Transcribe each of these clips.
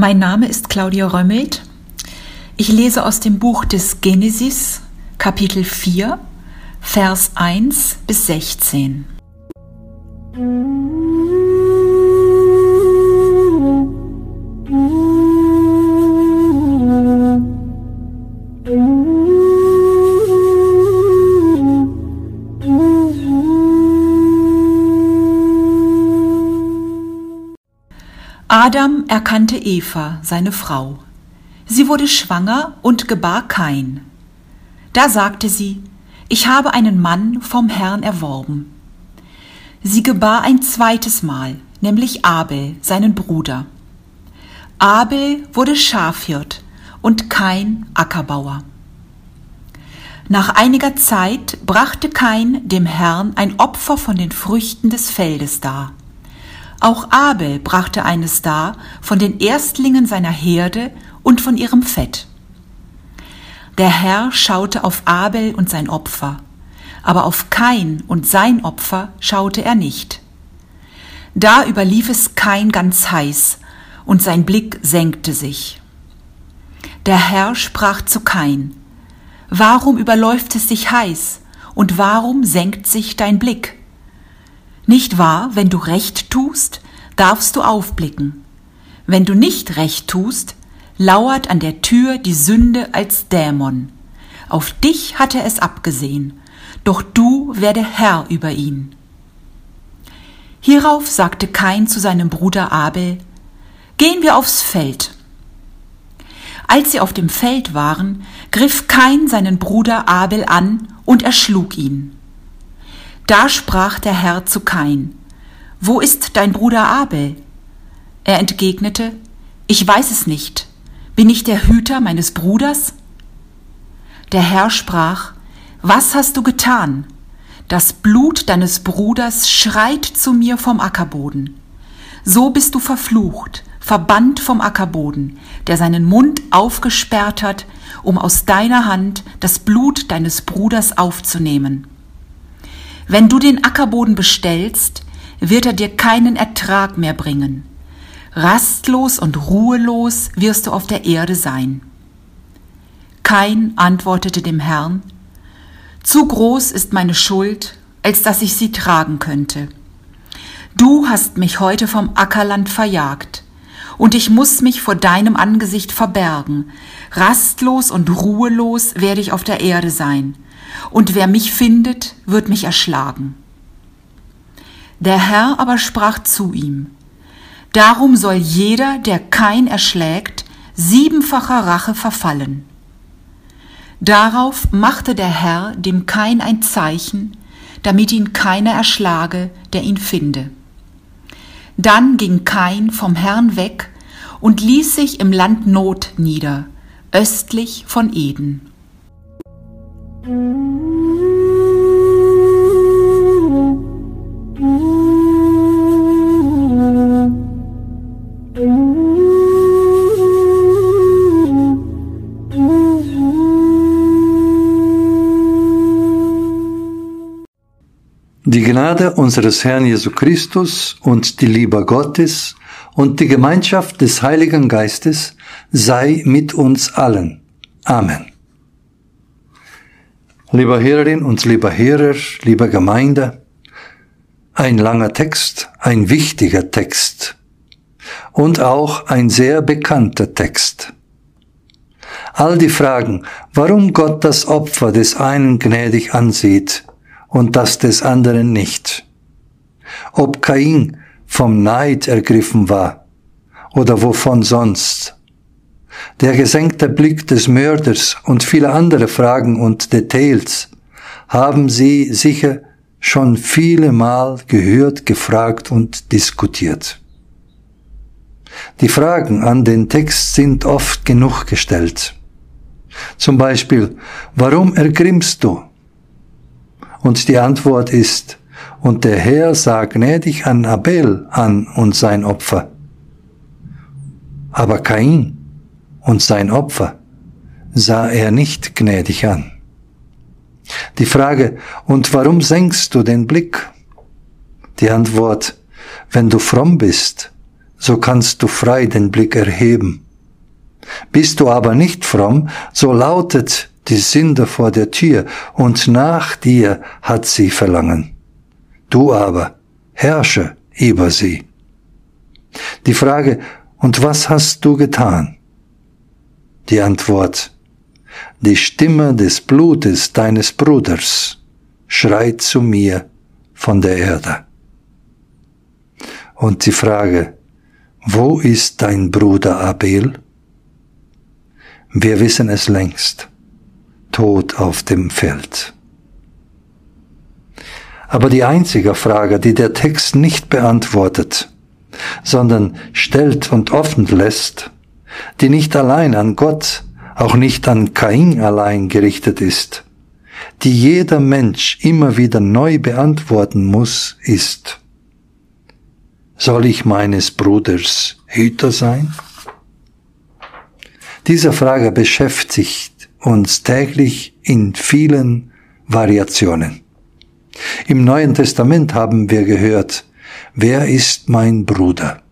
Mein Name ist Claudia Römmelt. Ich lese aus dem Buch des Genesis, Kapitel 4, Vers 1 bis 16. Adam erkannte Eva, seine Frau. Sie wurde schwanger und gebar Kain. Da sagte sie, ich habe einen Mann vom Herrn erworben. Sie gebar ein zweites Mal, nämlich Abel, seinen Bruder. Abel wurde Schafhirt und Kain Ackerbauer. Nach einiger Zeit brachte Kain dem Herrn ein Opfer von den Früchten des Feldes dar. Auch Abel brachte eines dar von den Erstlingen seiner Herde und von ihrem Fett. Der Herr schaute auf Abel und sein Opfer, aber auf Kain und sein Opfer schaute er nicht. Da überlief es Kain ganz heiß, und sein Blick senkte sich. Der Herr sprach zu Kain, Warum überläuft es dich heiß, und warum senkt sich dein Blick? Nicht wahr, wenn du recht tust, darfst du aufblicken. Wenn du nicht recht tust, lauert an der Tür die Sünde als Dämon. Auf dich hat er es abgesehen, doch du werde Herr über ihn. Hierauf sagte Kain zu seinem Bruder Abel, Gehen wir aufs Feld. Als sie auf dem Feld waren, griff Kain seinen Bruder Abel an und erschlug ihn. Da sprach der Herr zu Kain, Wo ist dein Bruder Abel? Er entgegnete, Ich weiß es nicht. Bin ich der Hüter meines Bruders? Der Herr sprach, Was hast du getan? Das Blut deines Bruders schreit zu mir vom Ackerboden. So bist du verflucht, verbannt vom Ackerboden, der seinen Mund aufgesperrt hat, um aus deiner Hand das Blut deines Bruders aufzunehmen. Wenn du den Ackerboden bestellst, wird er dir keinen Ertrag mehr bringen. Rastlos und ruhelos wirst du auf der Erde sein. Kein antwortete dem Herrn, Zu groß ist meine Schuld, als dass ich sie tragen könnte. Du hast mich heute vom Ackerland verjagt, und ich muss mich vor deinem Angesicht verbergen. Rastlos und ruhelos werde ich auf der Erde sein und wer mich findet, wird mich erschlagen. Der Herr aber sprach zu ihm, Darum soll jeder, der kein erschlägt, siebenfacher Rache verfallen. Darauf machte der Herr dem Kain ein Zeichen, damit ihn keiner erschlage, der ihn finde. Dann ging Kain vom Herrn weg und ließ sich im Land Not nieder, östlich von Eden. Die Gnade unseres Herrn Jesu Christus und die Liebe Gottes und die Gemeinschaft des Heiligen Geistes sei mit uns allen. Amen. Lieber Hörerin und lieber Hörer, lieber Gemeinde, ein langer Text, ein wichtiger Text und auch ein sehr bekannter Text. All die Fragen, warum Gott das Opfer des einen gnädig ansieht und das des anderen nicht, ob Kain vom Neid ergriffen war oder wovon sonst, der gesenkte Blick des Mörders und viele andere Fragen und Details haben Sie sicher schon viele Mal gehört, gefragt und diskutiert. Die Fragen an den Text sind oft genug gestellt. Zum Beispiel, warum ergrimmst du? Und die Antwort ist, und der Herr sah gnädig an Abel an und sein Opfer. Aber Kain und sein Opfer sah er nicht gnädig an. Die Frage, und warum senkst du den Blick? Die Antwort, wenn du fromm bist, so kannst du frei den Blick erheben. Bist du aber nicht fromm, so lautet die Sünde vor der Tür, und nach dir hat sie Verlangen. Du aber herrsche über sie. Die Frage, und was hast du getan? Die Antwort, die Stimme des Blutes deines Bruders schreit zu mir von der Erde. Und die Frage, wo ist dein Bruder Abel? Wir wissen es längst, tot auf dem Feld. Aber die einzige Frage, die der Text nicht beantwortet, sondern stellt und offen lässt, die nicht allein an Gott, auch nicht an Kain allein gerichtet ist, die jeder Mensch immer wieder neu beantworten muss, ist, soll ich meines Bruders Hüter sein? Diese Frage beschäftigt uns täglich in vielen Variationen. Im Neuen Testament haben wir gehört, wer ist mein Bruder?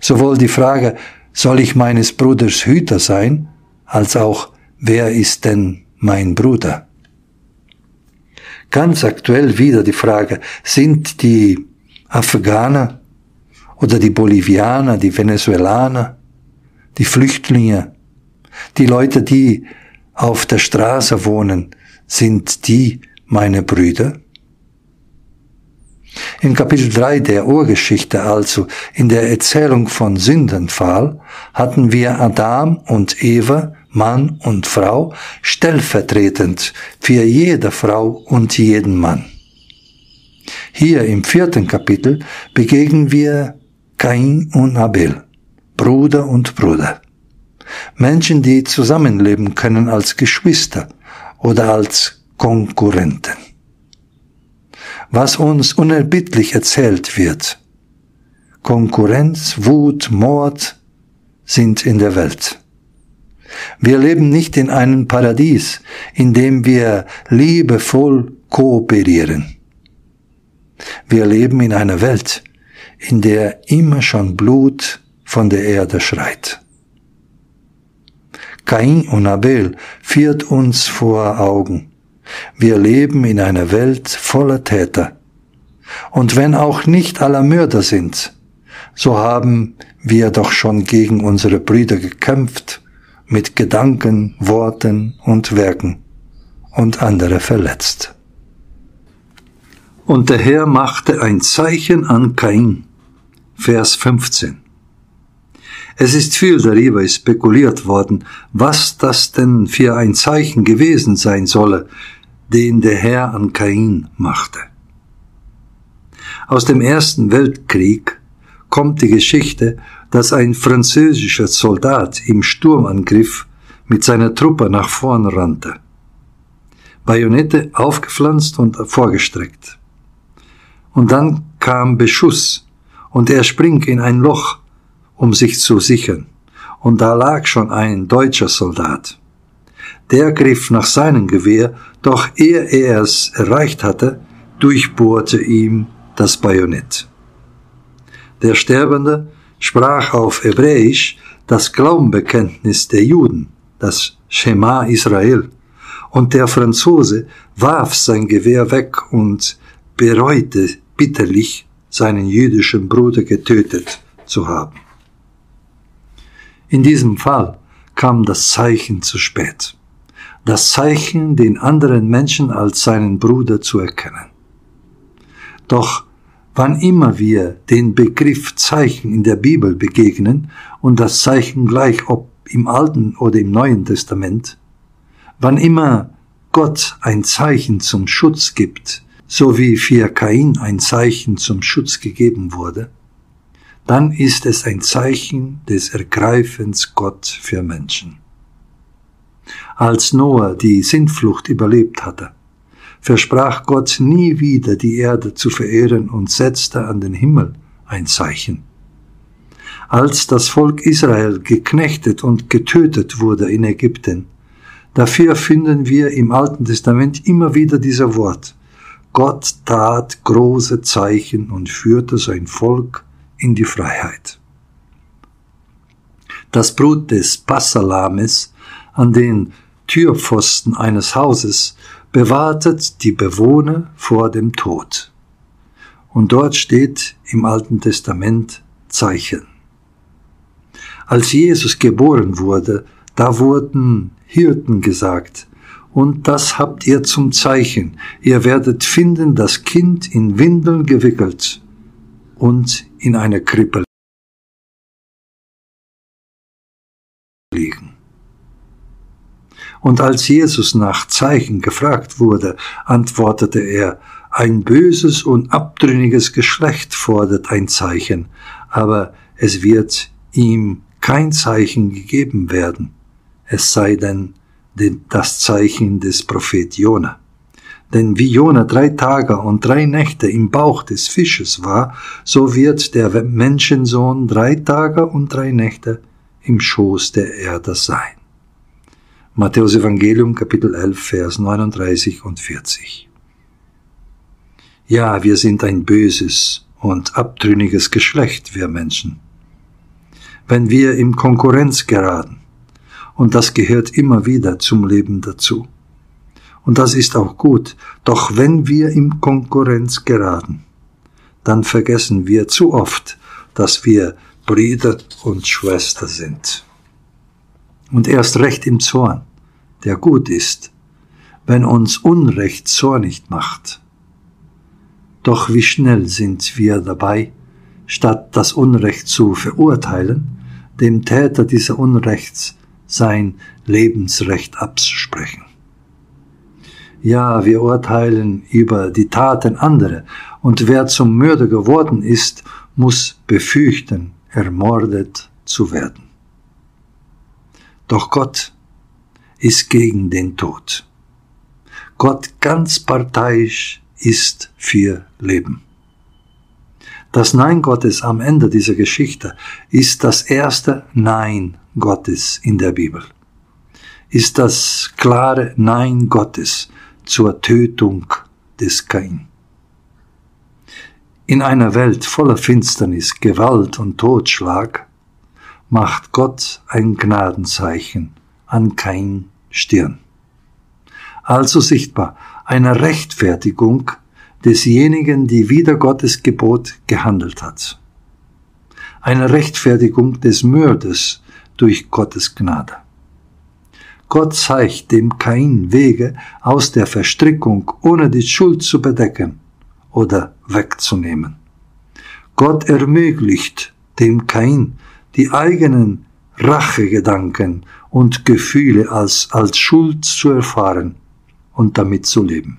Sowohl die Frage, soll ich meines Bruders Hüter sein, als auch, wer ist denn mein Bruder? Ganz aktuell wieder die Frage, sind die Afghaner oder die Bolivianer, die Venezuelaner, die Flüchtlinge, die Leute, die auf der Straße wohnen, sind die meine Brüder? In Kapitel 3 der Urgeschichte, also in der Erzählung von Sündenfall, hatten wir Adam und Eva, Mann und Frau, stellvertretend für jede Frau und jeden Mann. Hier im vierten Kapitel begegnen wir Kain und Abel, Bruder und Bruder. Menschen, die zusammenleben können als Geschwister oder als Konkurrenten. Was uns unerbittlich erzählt wird, Konkurrenz, Wut, Mord sind in der Welt. Wir leben nicht in einem Paradies, in dem wir liebevoll kooperieren. Wir leben in einer Welt, in der immer schon Blut von der Erde schreit. Kain und Abel führt uns vor Augen. Wir leben in einer Welt voller Täter. Und wenn auch nicht alle Mörder sind, so haben wir doch schon gegen unsere Brüder gekämpft, mit Gedanken, Worten und Werken und andere verletzt. Und der Herr machte ein Zeichen an Kain, Vers 15. Es ist viel darüber spekuliert worden, was das denn für ein Zeichen gewesen sein solle, den der Herr an Kain machte. Aus dem Ersten Weltkrieg kommt die Geschichte, dass ein französischer Soldat im Sturmangriff mit seiner Truppe nach vorn rannte. Bajonette aufgepflanzt und vorgestreckt. Und dann kam Beschuss und er springt in ein Loch, um sich zu sichern. Und da lag schon ein deutscher Soldat. Der griff nach seinem Gewehr, doch ehe er es erreicht hatte, durchbohrte ihm das Bajonett. Der Sterbende sprach auf Hebräisch das Glaubenbekenntnis der Juden, das Schema Israel, und der Franzose warf sein Gewehr weg und bereute bitterlich seinen jüdischen Bruder getötet zu haben. In diesem Fall kam das Zeichen zu spät. Das Zeichen, den anderen Menschen als seinen Bruder zu erkennen. Doch wann immer wir den Begriff Zeichen in der Bibel begegnen und das Zeichen gleich ob im Alten oder im Neuen Testament, wann immer Gott ein Zeichen zum Schutz gibt, so wie für Kain ein Zeichen zum Schutz gegeben wurde, dann ist es ein Zeichen des Ergreifens Gott für Menschen. Als Noah die Sintflucht überlebt hatte, versprach Gott nie wieder die Erde zu verehren und setzte an den Himmel ein Zeichen. Als das Volk Israel geknechtet und getötet wurde in Ägypten, dafür finden wir im Alten Testament immer wieder dieser Wort, Gott tat große Zeichen und führte sein Volk in die Freiheit. Das Blut des Passalames an den Türpfosten eines Hauses bewartet die Bewohner vor dem Tod. Und dort steht im Alten Testament Zeichen. Als Jesus geboren wurde, da wurden Hirten gesagt, und das habt ihr zum Zeichen. Ihr werdet finden das Kind in Windeln gewickelt und in einer Krippe Und als Jesus nach Zeichen gefragt wurde, antwortete er, ein böses und abtrünniges Geschlecht fordert ein Zeichen, aber es wird ihm kein Zeichen gegeben werden, es sei denn das Zeichen des Prophet Jona. Denn wie Jona drei Tage und drei Nächte im Bauch des Fisches war, so wird der Menschensohn drei Tage und drei Nächte im Schoß der Erde sein. Matthäus Evangelium Kapitel 11 Vers 39 und 40. Ja, wir sind ein böses und abtrünniges Geschlecht, wir Menschen. Wenn wir in Konkurrenz geraten, und das gehört immer wieder zum Leben dazu. Und das ist auch gut, doch wenn wir in Konkurrenz geraten, dann vergessen wir zu oft, dass wir Brüder und Schwester sind. Und erst recht im Zorn, der gut ist, wenn uns Unrecht zornig macht. Doch wie schnell sind wir dabei, statt das Unrecht zu verurteilen, dem Täter dieser Unrechts sein Lebensrecht abzusprechen. Ja, wir urteilen über die Taten anderer, und wer zum Mörder geworden ist, muss befürchten, ermordet zu werden. Doch Gott ist gegen den Tod. Gott ganz parteiisch ist für Leben. Das Nein Gottes am Ende dieser Geschichte ist das erste Nein Gottes in der Bibel. Ist das klare Nein Gottes zur Tötung des Kain. In einer Welt voller Finsternis, Gewalt und Totschlag macht Gott ein Gnadenzeichen an Kain Stirn. Also sichtbar eine Rechtfertigung desjenigen, die wider Gottes Gebot gehandelt hat. Eine Rechtfertigung des Mörders durch Gottes Gnade. Gott zeigt dem Kain Wege aus der Verstrickung, ohne die Schuld zu bedecken oder wegzunehmen. Gott ermöglicht dem Kain die eigenen Rachegedanken und Gefühle als, als Schuld zu erfahren und damit zu leben.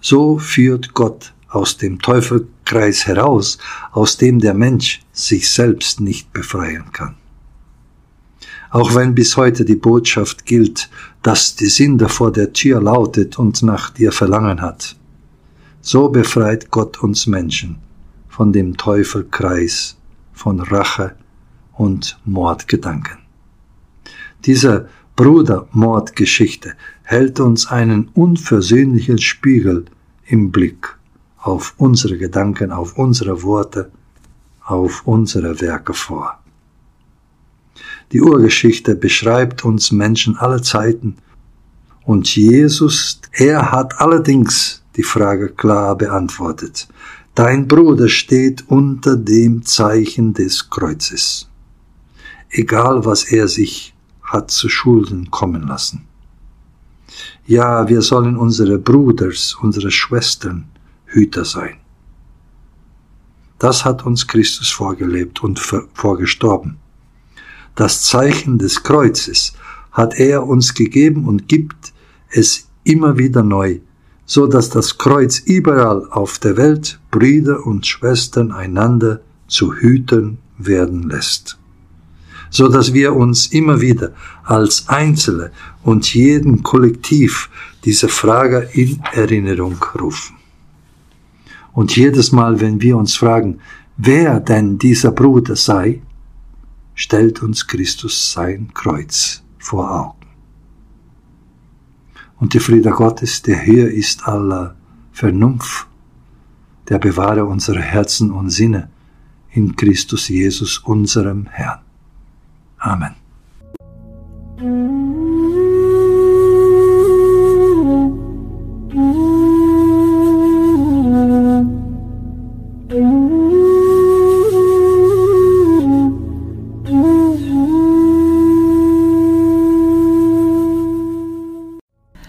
So führt Gott aus dem Teufelkreis heraus, aus dem der Mensch sich selbst nicht befreien kann. Auch wenn bis heute die Botschaft gilt, dass die Sünde vor der Tür lautet und nach dir verlangen hat, so befreit Gott uns Menschen von dem Teufelkreis von Rache und Mordgedanken. Diese Brudermordgeschichte hält uns einen unversöhnlichen Spiegel im Blick auf unsere Gedanken, auf unsere Worte, auf unsere Werke vor. Die Urgeschichte beschreibt uns Menschen aller Zeiten und Jesus, er hat allerdings die Frage klar beantwortet. Dein Bruder steht unter dem Zeichen des Kreuzes. Egal was er sich hat zu Schulden kommen lassen. Ja, wir sollen unsere Bruders, unsere Schwestern Hüter sein. Das hat uns Christus vorgelebt und vorgestorben. Das Zeichen des Kreuzes hat er uns gegeben und gibt es immer wieder neu, so dass das Kreuz überall auf der Welt Brüder und Schwestern einander zu Hütern werden lässt so dass wir uns immer wieder als Einzelne und jeden Kollektiv diese Frage in Erinnerung rufen. Und jedes Mal, wenn wir uns fragen, wer denn dieser Bruder sei, stellt uns Christus sein Kreuz vor Augen. Und der Friede Gottes, der höher ist aller Vernunft, der bewahre unsere Herzen und Sinne in Christus Jesus, unserem Herrn. Amen.